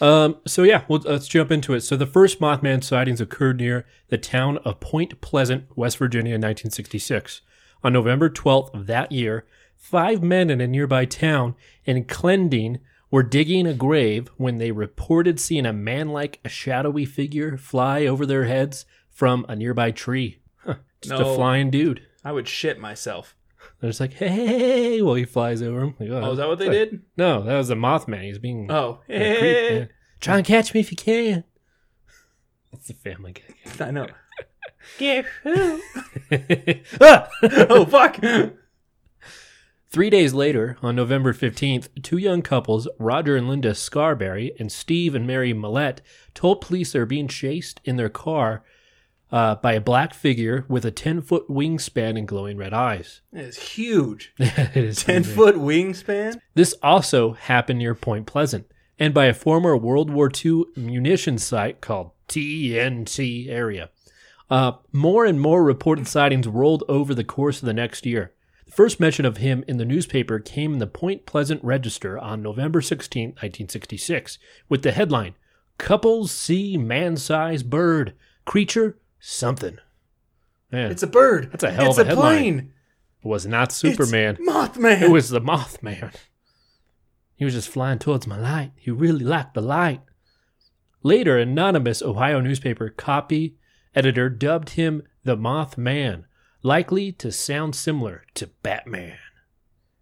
Um, so yeah, well, let's jump into it. So the first Mothman sightings occurred near the town of Point Pleasant, West Virginia, in 1966. On November 12th of that year, five men in a nearby town in Clendenin were digging a grave when they reported seeing a man-like, a shadowy figure fly over their heads from a nearby tree. Huh, just a flying dude. I would shit myself. They're just like, hey, while he flies over him. Like, Oh, is that what they did? No, that was a Mothman. He's being Oh, creep, yeah. Try and catch me if you can. That's the family gag. I know. Ah! oh fuck! Three days later, on November 15th, two young couples, Roger and Linda Scarberry and Steve and Mary Mallette, told police they were being chased in their car uh, by a black figure with a 10 foot wingspan and glowing red eyes. It's huge. it is Ten huge. foot wingspan. This also happened near Point Pleasant and by a former World War II munitions site called TNT area. Uh, more and more reported sightings rolled over the course of the next year. The first mention of him in the newspaper came in the Point Pleasant Register on November 16, 1966, with the headline Couples See Man Sized Bird, Creature Something. Man, It's a bird. That's a hell it's of a a headline. plane. it was not Superman. It's. Mothman. It was the Mothman. He was just flying towards my light. He really liked the light. Later, anonymous Ohio newspaper copy editor dubbed him the Mothman, likely to sound similar to Batman.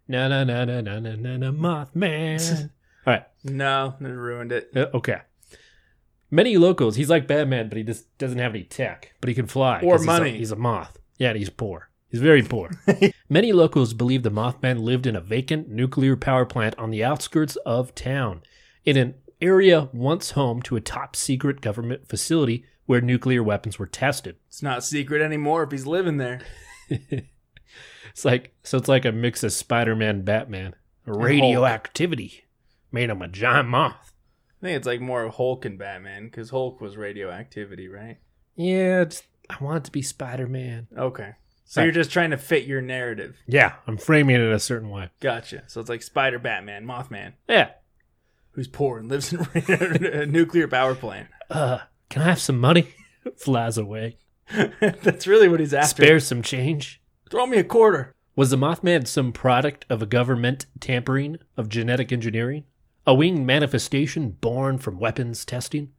Na na na na na na na na Mothman. All right. no, they ruined it. Uh, okay. Many locals, he's like Batman, but he just doesn't have any tech, but he can fly. Or 'cause he's a- money. He's a, moth. Yeah, and he's poor. He's very poor. Many locals believe the Mothman lived in a vacant nuclear power plant on the outskirts of town, in an area once home to a top secret government facility where nuclear weapons were tested. It's not secret anymore if he's living there. It's like so. It's like a mix of Spider-Man, Batman, radioactivity made him a giant moth. I think it's like more Hulk and Batman because Hulk was radioactivity, right? Yeah, I want it to be Spider-Man. Okay. So Right. you're just trying to fit your narrative. Yeah, I'm framing it a certain way. Gotcha. So it's like Spider Batman, Mothman, Yeah. who's poor and lives in a nuclear power plant. Uh, can I have some money? Flies away. That's really what he's after. Spare some change. Throw me a quarter. Was the Mothman some product of a government tampering of genetic engineering? A winged manifestation born from weapons testing?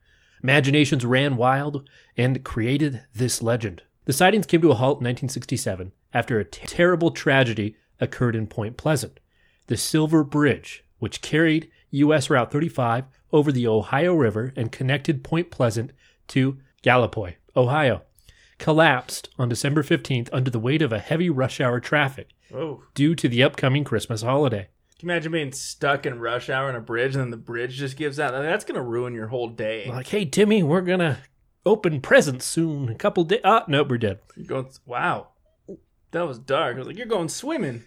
Imaginations ran wild and created this legend. The sightings came to a halt in 1967 after a t- terrible tragedy occurred in Point Pleasant. The Silver Bridge, which carried U.S. Route 35 over the Ohio River and connected Point Pleasant to Gallipolis, Ohio, collapsed on December 15th under the weight of a heavy rush hour traffic due to the upcoming Christmas holiday. Can you imagine being stuck in rush hour on a bridge and then the bridge just gives out? That's going to ruin your whole day. Like, hey, Timmy, we're going to open presents soon. A couple days. Ah, nope, we're dead. You're going, wow. That was dark. I was like, you're going swimming.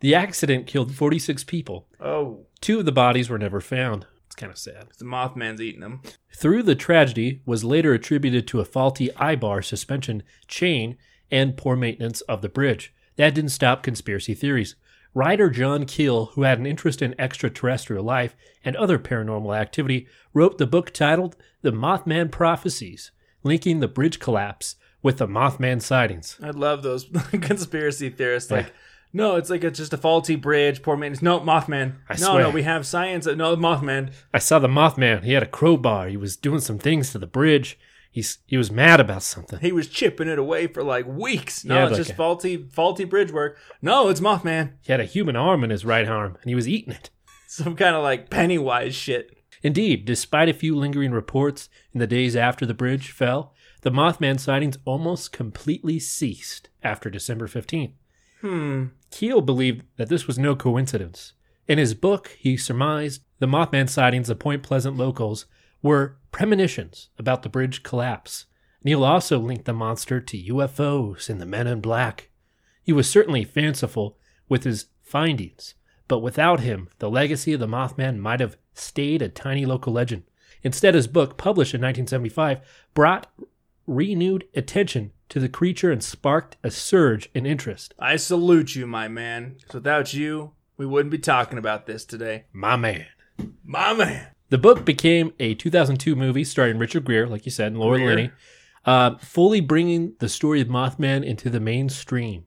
The accident killed 46 people. Oh, Two of the bodies were never found. It's kind of sad. the Mothman's eating them. Through the tragedy was later attributed to a faulty eyebar suspension chain and poor maintenance of the bridge. That didn't stop conspiracy theories. Writer John Keel, who had an interest in extraterrestrial life and other paranormal activity, wrote the book titled The Mothman Prophecies, linking the bridge collapse with the Mothman sightings. I love those conspiracy theorists. Like, Yeah. no, it's like it's just a faulty bridge, poor maintenance. No, Mothman. I no, swear. no, we have science. No, Mothman. I saw the Mothman. He had a crowbar. He was doing some things to the bridge. He's he was mad about something. He was chipping it away for like weeks. No, it's like just a- faulty, faulty bridge work. No, it's Mothman. He had a human arm in his right arm, and he was eating it. Some kind of like Pennywise shit. Indeed, despite a few lingering reports in the days after the bridge fell, the Mothman sightings almost completely ceased after December 15th. Hmm. Keel believed that this was no coincidence. In his book, he surmised the Mothman sightings of Point Pleasant locals were premonitions about the bridge collapse. Neil also linked the monster to UFOs and the men in black. He was certainly fanciful with his findings, but without him, the legacy of the Mothman might have stayed a tiny local legend. Instead, his book, published in 1975, brought renewed attention to the creature and sparked a surge in interest. I salute you, my man. Without you, we wouldn't be talking about this today. My man. My man. The book became a 2002 movie starring Richard Gere, like you said, and Laura Linney, uh, fully bringing the story of Mothman into the mainstream.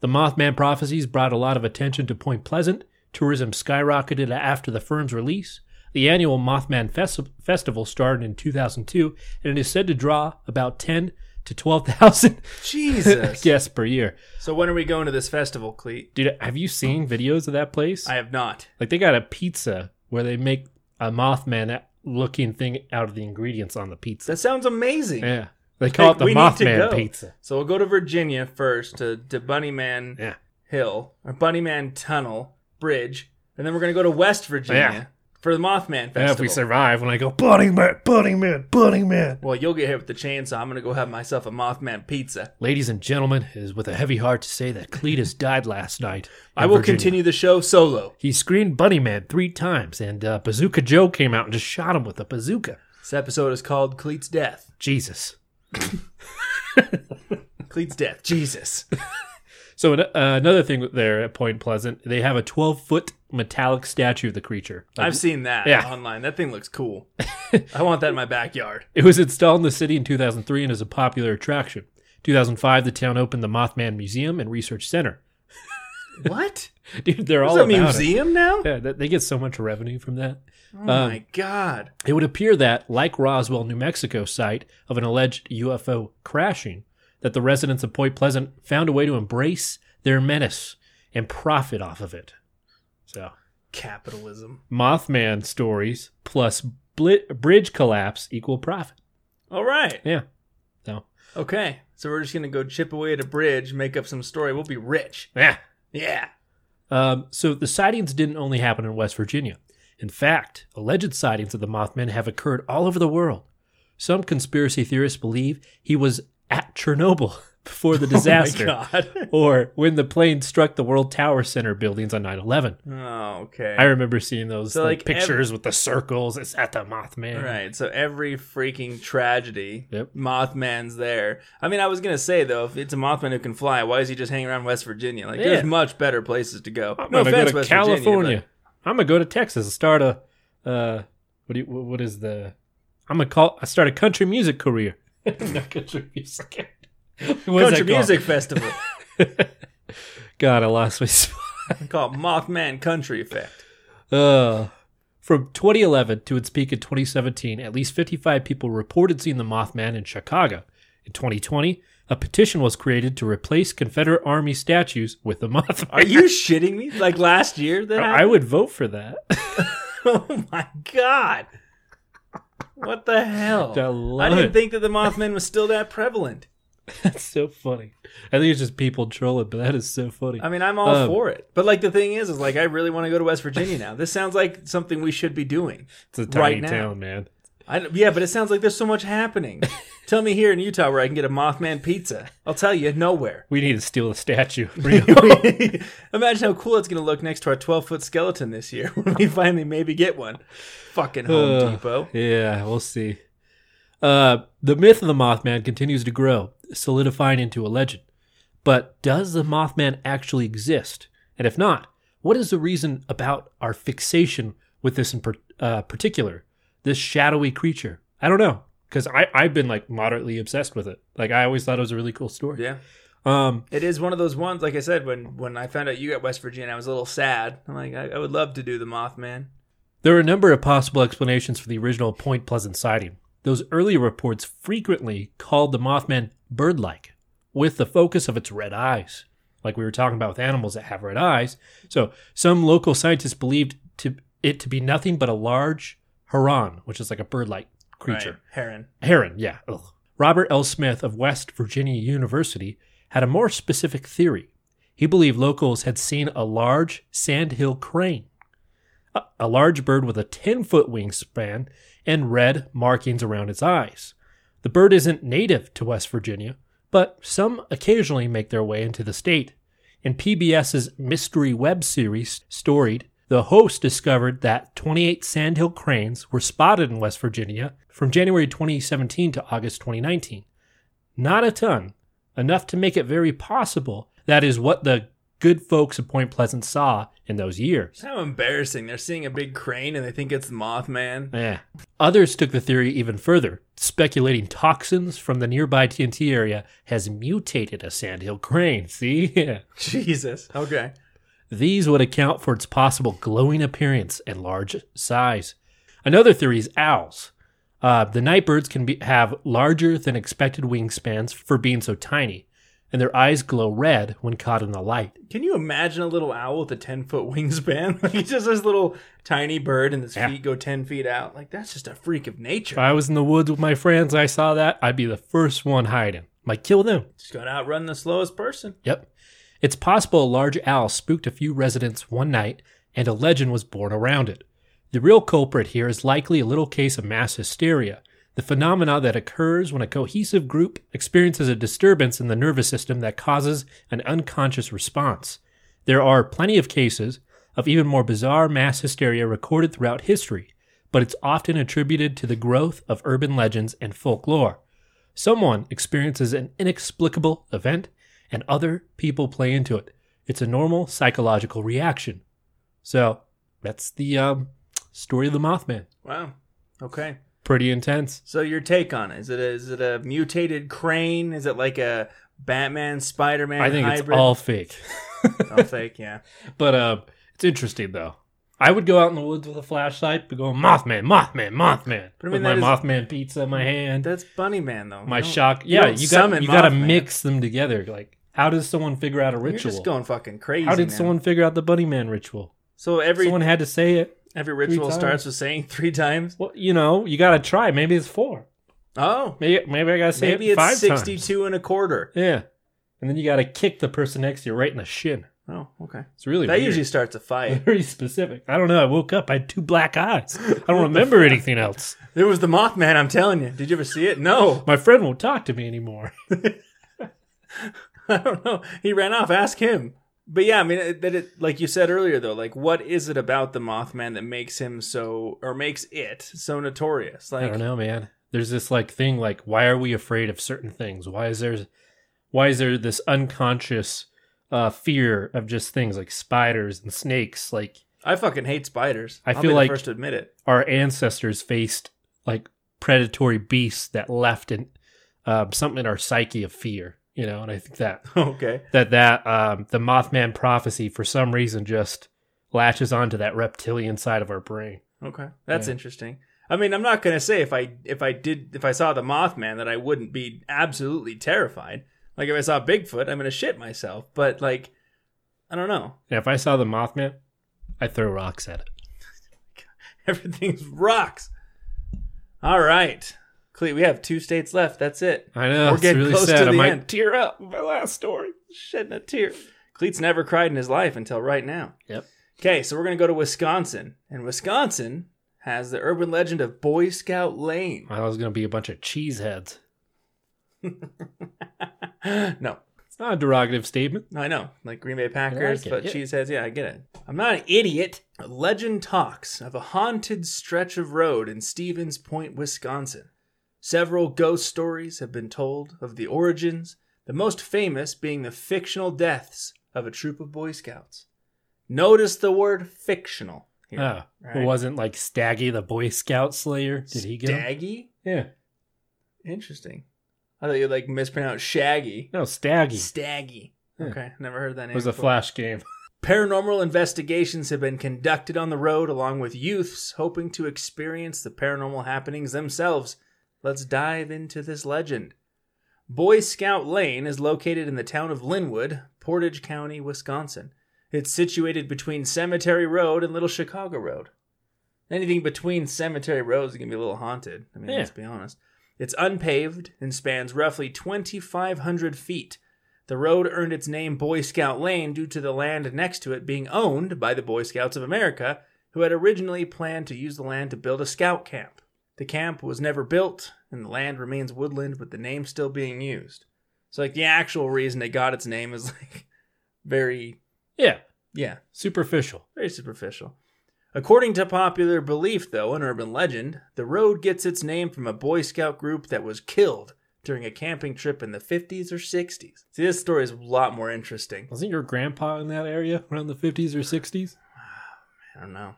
The Mothman prophecies brought a lot of attention to Point Pleasant. Tourism skyrocketed after the film's release. The annual Mothman Festi- Festival started in 2002, and it is said to draw about 10 to 12,000 Jesus. guests per year. So when are we going to this festival, Cleet? Dude, have you seen videos of that place? I have not. Like they got a pizza where they make a Mothman looking thing out of the ingredients on the pizza. That sounds amazing. Yeah. They call it the we Mothman pizza. So we'll go to Virginia first to, to Bunnyman Yeah. Hill or Bunnyman Tunnel Bridge, and then we're gonna go to West Virginia Yeah. For the Mothman Festival. Yeah, if we survive, when I go, Bunny Man, Bunny Man, Bunny Man. well, you'll get hit with the chainsaw. I'm gonna go have myself a Mothman pizza. Ladies and gentlemen, it is with a heavy heart to say that Cletus died last night. I will Virginia. continue the show solo. He screened Bunny Man three times, and uh, Bazooka Joe came out and just shot him with a bazooka. This episode is called Cleet's Death. Jesus. Cleet's Death. Jesus. So uh, another thing there at Point Pleasant, they have a 12 foot metallic statue of the creature. Like, I've seen that Yeah. online. That thing looks cool. I want that in my backyard. It was installed in the city in 2003 and is a popular attraction. 2005, the town opened the Mothman Museum and Research Center. What? Dude, they're all a about it. museum now? Yeah, they get so much revenue from that. Oh Um, my god. It would appear that, like Roswell, New Mexico site of an alleged UFO crashing, that the residents of Point Pleasant found a way to embrace their menace and profit off of it. So, Capitalism. Mothman stories plus bridge collapse equal profit. All right. Yeah. So, Okay. So we're just gonna go chip away at a bridge, make up some story. We'll be rich. yeah. Yeah. Um, so the sightings didn't only happen in West Virginia. In fact, alleged sightings of the Mothman have occurred all over the world. Some conspiracy theorists believe he was at Chernobyl before the disaster, Oh god. or when the plane struck the World Tower Center buildings on 9 11. oh, okay. I remember seeing those So, like, like, pictures with the circles. It's at the Mothman. Right. So every freaking tragedy, Yep. Mothman's there. I mean, I was gonna say though, if it's a Mothman who can fly, why is he just hanging around West Virginia? Like, Yeah. there's much better places to go. I'm no gonna offense, go to West California. Virginia. I'm gonna go to Texas and start a uh, what do you, what is the? I'm gonna call. I start a country music career. Not country music. What's but that Country? Music Festival. God, I lost my spot. I call it Mothman Country Effect. Uh, from 2011 to its peak in 2017, at least 55 people reported seeing the Mothman in Chicago. In 2020, a petition was created to replace Confederate Army statues with the Mothman. Are you shitting me? Like last year that I happened? would vote for that. Oh my god. What the hell? I I didn't it. think that the Mothman was still that prevalent. That's so funny. I think it's just people trolling, but that is so funny. I mean, I'm all Um, for it. But like the thing is, is like I really want to go to West Virginia now. This sounds like something we should be doing. it's a tiny right town, man. I, yeah, but it sounds like there's so much happening. Tell me here in Utah where I can get a Mothman pizza. I'll tell you, nowhere. We need to steal a statue. Bring it home. Imagine how cool it's going to look next to our 12 foot skeleton this year when we finally maybe get one. Fucking Home Uh, Depot. yeah, we'll see. Uh, the myth of the Mothman continues to grow, solidifying into a legend. But does the Mothman actually exist? And if not, what is the reason about our fixation with this in per, uh, particular, this shadowy creature? I don't know, because I I've been like moderately obsessed with it. Like I always thought it was a really cool story. Yeah. Um, It is one of those ones, like I said, when, when I found out you got West Virginia, I was a little sad. I'm like, I, I would love to do the Mothman. There are a number of possible explanations for the original Point Pleasant sighting. Those earlier reports frequently called the Mothman bird like, with the focus of its red eyes, like we were talking about with animals that have red eyes. So, some local scientists believed to, it to be nothing but a large heron, which is like a bird like creature. Right. Heron. Heron, yeah. Ugh. Robert L. Smith of West Virginia University had a more specific theory. He believed locals had seen a large sandhill crane, a, a large bird with a 10 foot wingspan and red markings around its eyes. The bird isn't native to West Virginia, but some occasionally make their way into the state. In PBS's Mystery Web series, Storied, the host discovered that 28 sandhill cranes were spotted in West Virginia from January 2017 to August 2019. Not a ton, enough to make it very possible that is what the good folks of Point Pleasant saw in those years. How embarrassing. They're seeing a big crane and they think it's the Mothman. Yeah. Others took the theory even further, speculating toxins from the nearby TNT area has mutated a sandhill crane. See? Yeah. Jesus. Okay. These would account for its possible glowing appearance and large size. Another theory is owls. Uh, the nightbirds can be, have larger than expected wingspans for being so tiny, and their eyes glow red when caught in the light. Can you imagine a little owl with a 10 foot wingspan? Like, it's just this little tiny bird and its Yeah. feet go 10 feet out. Like, that's just a freak of nature. If. I was in the woods with my friends, I saw that, I'd be the first one hiding. Like, kill them. Just gonna outrun the slowest person. Yep. It's possible a large owl spooked a few residents one night and a legend was born around it. The real culprit here is likely a little case of mass hysteria, the phenomena that occurs when a cohesive group experiences a disturbance in the nervous system that causes an unconscious response. There are plenty of cases of even more bizarre mass hysteria recorded throughout history, but it's often attributed to the growth of urban legends and folklore. Someone experiences an inexplicable event, and other people play into it. It's a normal psychological reaction. So that's the um, story of the Mothman. Wow. Okay. Pretty intense. So your take on it? Is it a, is it a mutated crane? Is it like a Batman Spider Man I think hybrid? it's all fake, all fake. Yeah. but uh, it's interesting though. I would go out in the woods with a flashlight, but going Mothman, Mothman, Mothman, But I mean, with my is- Mothman pizza in my mm, hand. That's Bunny Man though. my You shock. Yeah, don't you got you got to mix them together. Like, how does someone figure out a ritual? You're just going fucking crazy. how did now. someone figure out the Bunny Man ritual? So every someone had to say it. every ritual starts with saying three times. Well, you know, you got to try. Maybe it's four. Oh, Maybe maybe I got to say maybe it it's five times. sixty-two and a quarter. Yeah, and then you got to kick the person next to you right in the shin. Oh, okay. It's really That weird. usually starts a fight. very specific. I don't know. I woke up. I had two black eyes. I don't remember anything else. It was the Mothman. I'm telling you. Did you ever see it? No. My friend won't talk to me anymore. I don't know. He ran off. Ask him. But yeah, I mean, it, that it, like you said earlier, though, like what is it about the Mothman that makes him so, or makes it so notorious? Like I don't know, man. There's this like thing like why are we afraid of certain things? Why is there why is there this unconscious uh fear of just things like spiders and snakes? Like I fucking hate spiders. I I'll feel like- the first to admit it. our ancestors faced like predatory beasts that left in um, something in our psyche of fear, you know, and I think that okay. that that um, the Mothman prophecy for some reason just latches onto that reptilian side of our brain. Okay, that's Yeah. interesting. I mean, I'm not gonna say if I if I did if I saw the Mothman that I wouldn't be absolutely terrified. Like if I saw Bigfoot, I'm gonna shit myself. But like, I don't know. Yeah, if I saw the Mothman, I'd throw rocks at it. Everything's rocks. All right, Clete, we have two states left. That's it. I know. We're it's getting really close sad. to I the might end. tear up my last story. Shedding a tear. Clete's never cried in his life until right now. Yep. Okay, so we're gonna go to Wisconsin, and Wisconsin has the urban legend of Boy Scout Lane. I was gonna be a bunch of cheeseheads. no, It's not a derogative statement. I know, like Green Bay Packers, it, but yeah. cheeseheads. Yeah, I get it. I'm not an idiot. Legend talks of a haunted stretch of road in Stevens Point, Wisconsin. Several ghost stories have been told of the origins, the most famous being the fictional deaths of a troop of Boy Scouts. Notice the word fictional. Here, Oh, right? it wasn't like Staggy the Boy Scout Slayer. Did he get him? Staggy? Yeah. Interesting. I thought you like mispronounced Shaggy. No, Staggy. Staggy. Yeah. Okay, never heard that name. It was a flash game. Paranormal investigations have been conducted on the road along with youths hoping to experience the paranormal happenings themselves. Let's dive into this legend. Boy Scout Lane is located in the town of Linwood, Portage County, Wisconsin. It's situated between Cemetery Road and Little Chicago Road. Anything between Cemetery Roads is going to be a little haunted. I mean, Yeah. let's be honest. It's unpaved and spans roughly 2,500 feet. The road earned its name Boy Scout Lane due to the land next to it being owned by the Boy Scouts of America, who had originally planned to use the land to build a scout camp. The camp was never built, and the land remains woodland with the name still being used. So, like, the actual reason it got its name is, like, very, Yeah. yeah, Superficial. very superficial. According to popular belief, though, an urban legend, the road gets its name from a Boy Scout group that was killed during a camping trip in the 50s or 60s. See, this story is a lot more interesting. Wasn't your grandpa in that area around the 50s or 60s? I don't know.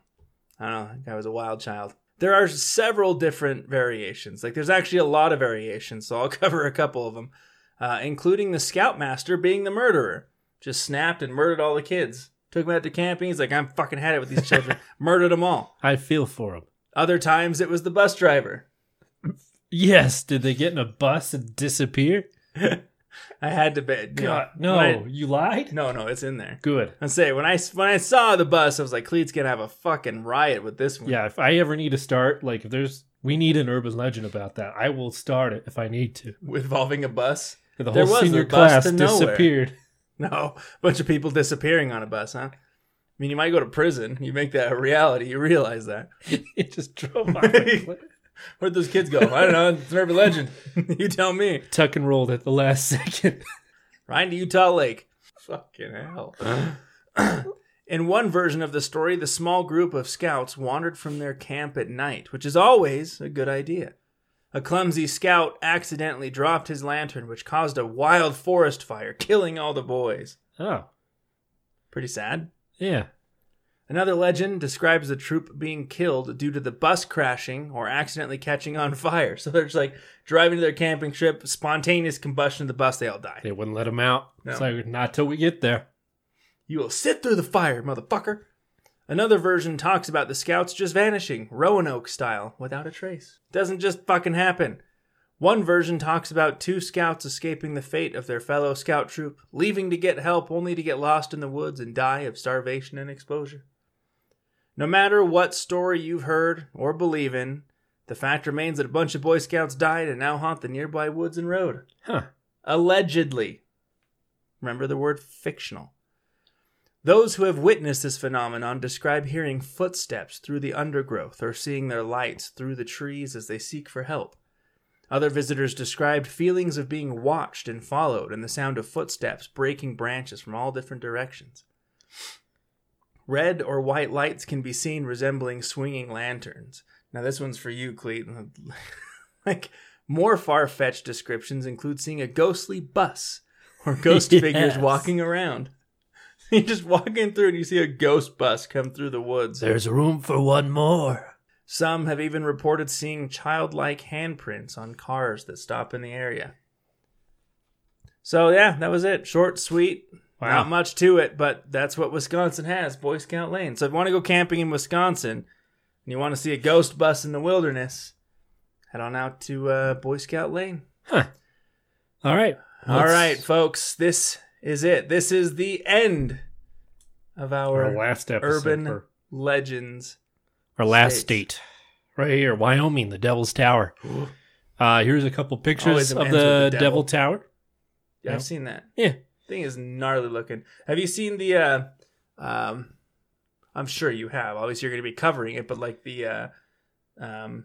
I don't know. That guy was a wild child. There are several different variations. Like, there's actually a lot of variations, so I'll cover a couple of them, uh, including the scoutmaster being the murderer. Just snapped and murdered all the kids. Took them out to camping. He's like, I'm fucking had it with these children. murdered them all. I feel for him. Other times it was the bus driver. Yes. Did they get in a bus and disappear? I had to bet. God, no. when I- you lied? no, no, it's in there. Good. I say when I when I saw the bus, I was like, Cleet's gonna have a fucking riot with this one. Yeah, if I ever need to start, like, if there's, we need an urban legend about that. I will start it if I need to. involving a bus. The There whole was senior class disappeared. No, a bunch of people disappearing on a bus, huh? I mean, you might go to prison. You make that a reality. You realize that. it just drove off. Where'd those kids go? I don't know. It's an urban legend. you tell me. Tuck and rolled at the last second. Right to Utah Lake. Fucking hell. In one version of the story, the small group of scouts wandered from their camp at night, which is always a good idea. A clumsy scout accidentally dropped his lantern, which caused a wild forest fire, killing all the boys. Oh, Pretty sad. yeah. Another legend describes the troop being killed due to the bus crashing or accidentally catching on fire. So they're just like driving to their camping trip, spontaneous combustion of the bus, they all die. They wouldn't let them out. No. It's like, not till we get there. You will sit through the fire, motherfucker. Another version talks about the scouts just vanishing, Roanoke style, without a trace. Doesn't just fucking happen. One version talks about two scouts escaping the fate of their fellow scout troop, leaving to get help only to get lost in the woods and die of starvation and exposure. No matter what story you've heard or believe in, the fact remains that a bunch of Boy Scouts died and now haunt the nearby woods and road. Huh. Allegedly. Remember the word fictional. Those who have witnessed this phenomenon describe hearing footsteps through the undergrowth or seeing their lights through the trees as they seek for help. Other visitors described feelings of being watched and followed and the sound of footsteps breaking branches from all different directions. Red or white lights can be seen resembling swinging lanterns. Now, this one's for you, Cleet. like, more far fetched descriptions include seeing a ghostly bus or ghost figures walking around. You just walk in through and you see a ghost bus come through the woods. There's room for one more. Some have even reported seeing childlike handprints on cars that stop in the area. So, yeah, that was it. Short, sweet, Wow. not much to it, but that's what Wisconsin has Boy Scout Lane. So, if you want to go camping in Wisconsin and you want to see a ghost bus in the wilderness, head on out to uh, Boy Scout Lane. Huh. All right. All right, folks, this is it. This is the end of our, Our last episode. urban or- legends. our last states. state. Right here, Wyoming, the Devil's Tower. Uh, here's a couple pictures of the, the Devil. devil. Tower. Yeah. I've seen that. Yeah. Thing is gnarly looking. Have you seen the? uh um I'm sure you have. Obviously, you're going to be covering it, but like the, uh um,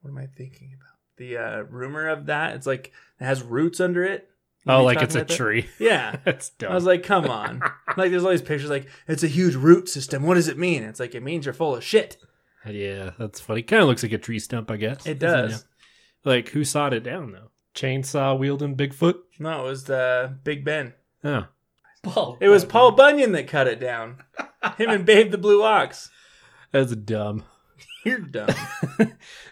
what am I thinking about? The uh rumor of that. It's like it has roots under it. You Oh, like it's a about that? tree. Yeah. That's dumb. I was like, come on. like, there's all these pictures like, it's a huge root system. What does it mean? It's like, it means you're full of shit. yeah, that's funny. Kind of looks like a tree stump, I guess. It doesn't does. Like, who sawed it down, though? Chainsaw wielding Bigfoot? No, it was the Big Ben. Oh. Paul. It was Paul Bunyan that cut it down. Him and Babe the Blue Ox. That's dumb. You're dumb.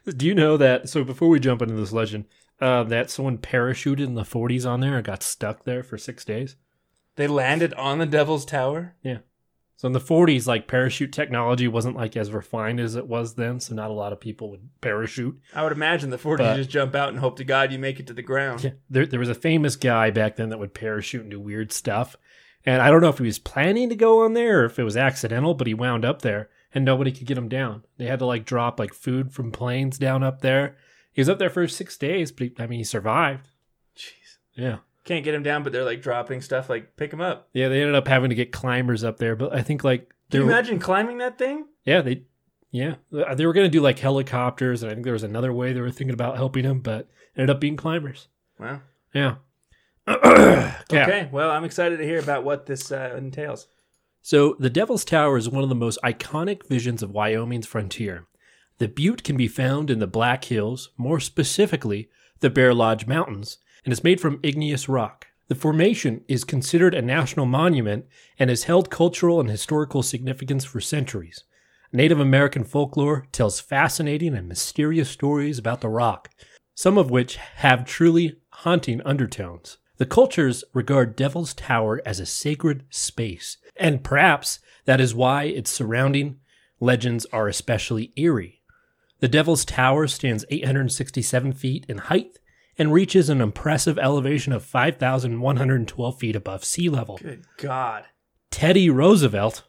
Do you know that? So before we jump into this legend, uh, that someone parachuted in the 40s on there and got stuck there for six days. they landed on the Devil's Tower. Yeah. So in the 40s, like parachute technology wasn't like as refined as it was then. So not a lot of people would parachute. I would imagine the 40s But- just jump out and hope to God you make it to the ground. Yeah, there, there was a famous guy back then that would parachute and do weird stuff. And I don't know if he was planning to go on there or if it was accidental, but he wound up there and nobody could get him down. They had to like drop like food from planes down up there. He was up there for six days, but he, I mean, he survived. Jeez. Yeah. Can't get him down, but they're like dropping stuff like pick him up. Yeah, they ended up having to get climbers up there, but I think like Can you were- imagine climbing that thing? Yeah, they yeah. They were gonna do like helicopters, and I think there was another way they were thinking about helping him, but ended up being climbers. Wow. Yeah. yeah. Okay, well, I'm excited to hear about what this uh, entails. So, the Devil's Tower is one of the most iconic visions of Wyoming's frontier. The butte can be found in the Black Hills, more specifically, the Bear Lodge Mountains, and is made from igneous rock. The formation is considered a national monument and has held cultural and historical significance for centuries. Native American folklore tells fascinating and mysterious stories about the rock, some of which have truly haunting undertones. The cultures regard Devil's Tower as a sacred space, and perhaps that is why its surrounding legends are especially eerie. The Devil's Tower stands 867 feet in height and reaches an impressive elevation of 5,112 feet above sea level. Good God. Teddy Roosevelt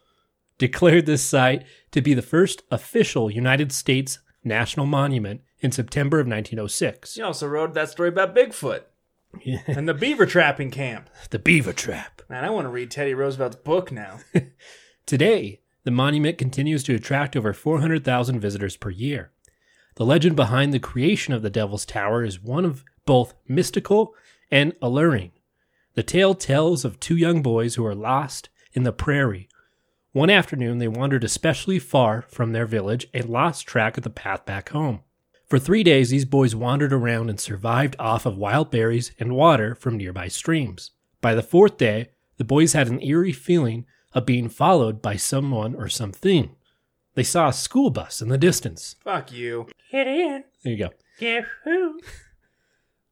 declared this site to be the first official United States national monument in September of 1906. He also wrote that story about Bigfoot and the beaver trapping camp. The Beaver Trap. Man, I want to read Teddy Roosevelt's book now. Today, the monument continues to attract over 400,000 visitors per year. The legend behind the creation of the Devil's Tower is one of both mystical and alluring. The tale tells of two young boys who are lost in the prairie. One afternoon, they wandered especially far from their village and lost track of the path back home. For three days, these boys wandered around and survived off of wild berries and water from nearby streams. By the fourth day, the boys had an eerie feeling of being followed by someone or something. They saw a school bus in the distance. Fuck you. Get in. There you go. Guess who?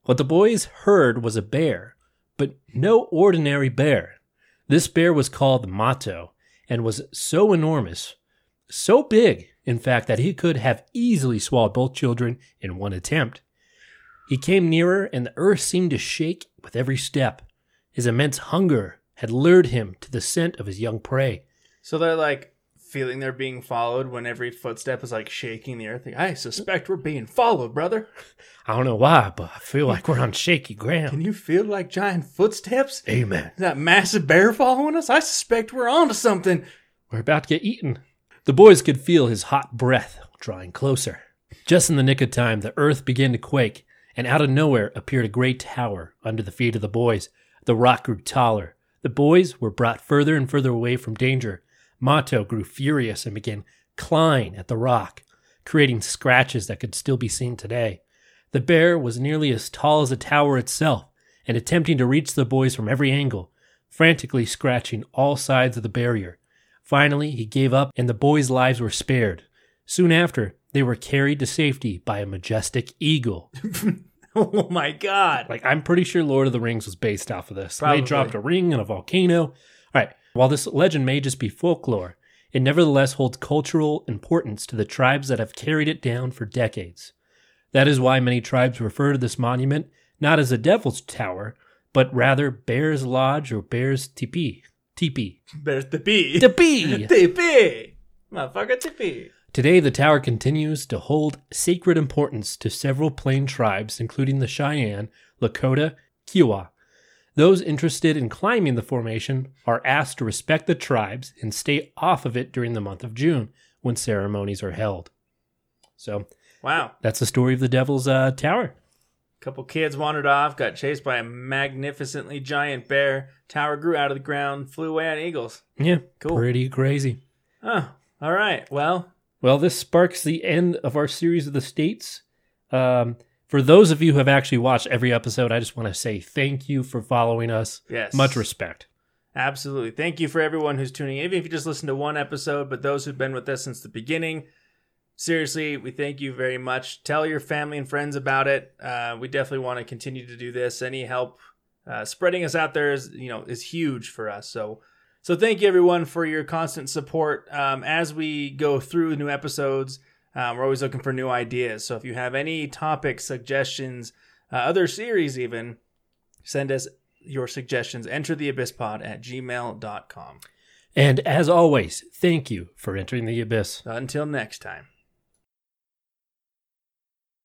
What the boys heard was a bear, but no ordinary bear. This bear was called Mato and was so enormous, so big, in fact, that he could have easily swallowed both children in one attempt. He came nearer, and the earth seemed to shake with every step. His immense hunger had lured him to the scent of his young prey. So they're like feeling they're being followed when every footstep is like shaking the earth. Like, I suspect we're being followed, brother. I don't know why, but I feel like we're on shaky ground. Can you feel like giant footsteps? Amen. That massive bear following us? I suspect we're onto something. We're about to get eaten. The boys could feel his hot breath drawing closer. Just in the nick of time, the earth began to quake, and out of nowhere appeared a great tower under the feet of the boys. The rock grew taller. The boys were brought further and further away from danger. Mato grew furious and began clawing at the rock, creating scratches that could still be seen today. The bear was nearly as tall as the tower itself, and attempting to reach the boys from every angle, frantically scratching all sides of the barrier. Finally, he gave up, and the boys' lives were spared. Soon after, they were carried to safety by a majestic eagle. Oh my god. Like, I'm pretty sure Lord of the Rings was based off of this. Probably. They dropped a ring in a volcano. While this legend may just be folklore, it nevertheless holds cultural importance to the tribes that have carried it down for decades. That is why many tribes refer to this monument not as a devil's tower, but rather Bears Lodge or Bears Teepee. Teepee. There's the B. Teepee! Motherfucker TP. Today, the tower continues to hold sacred importance to several plain tribes, including the Cheyenne, Lakota, Kiowa. Those interested in climbing the formation are asked to respect the tribes and stay off of it during the month of June when ceremonies are held. So, Wow. that's the story of the Devil's uh, Tower. Couple kids wandered off, got chased by a magnificently giant bear. Tower grew out of the ground, flew away on eagles. Yeah, Cool. pretty crazy. Oh, all right. Well, Well, this sparks the end of our series of the states. Um, for those of you who have actually watched every episode, I just want to say thank you for following us. yes. Much respect. Absolutely. Thank you for everyone who's tuning in, even if you just listened to one episode, but those who've been with us since the beginning. Seriously, we thank you very much. Tell your family and friends about it. Uh, we definitely want to continue to do this. Any help uh, spreading us out there is, you know, is huge for us. So, so thank you everyone for your constant support. Um, as we go through new episodes, um, we're always looking for new ideas. So if you have any topics, suggestions, uh, other series, even send us your suggestions. Enter the abysspod at gmail.com. And as always, thank you for entering the abyss. Until next time.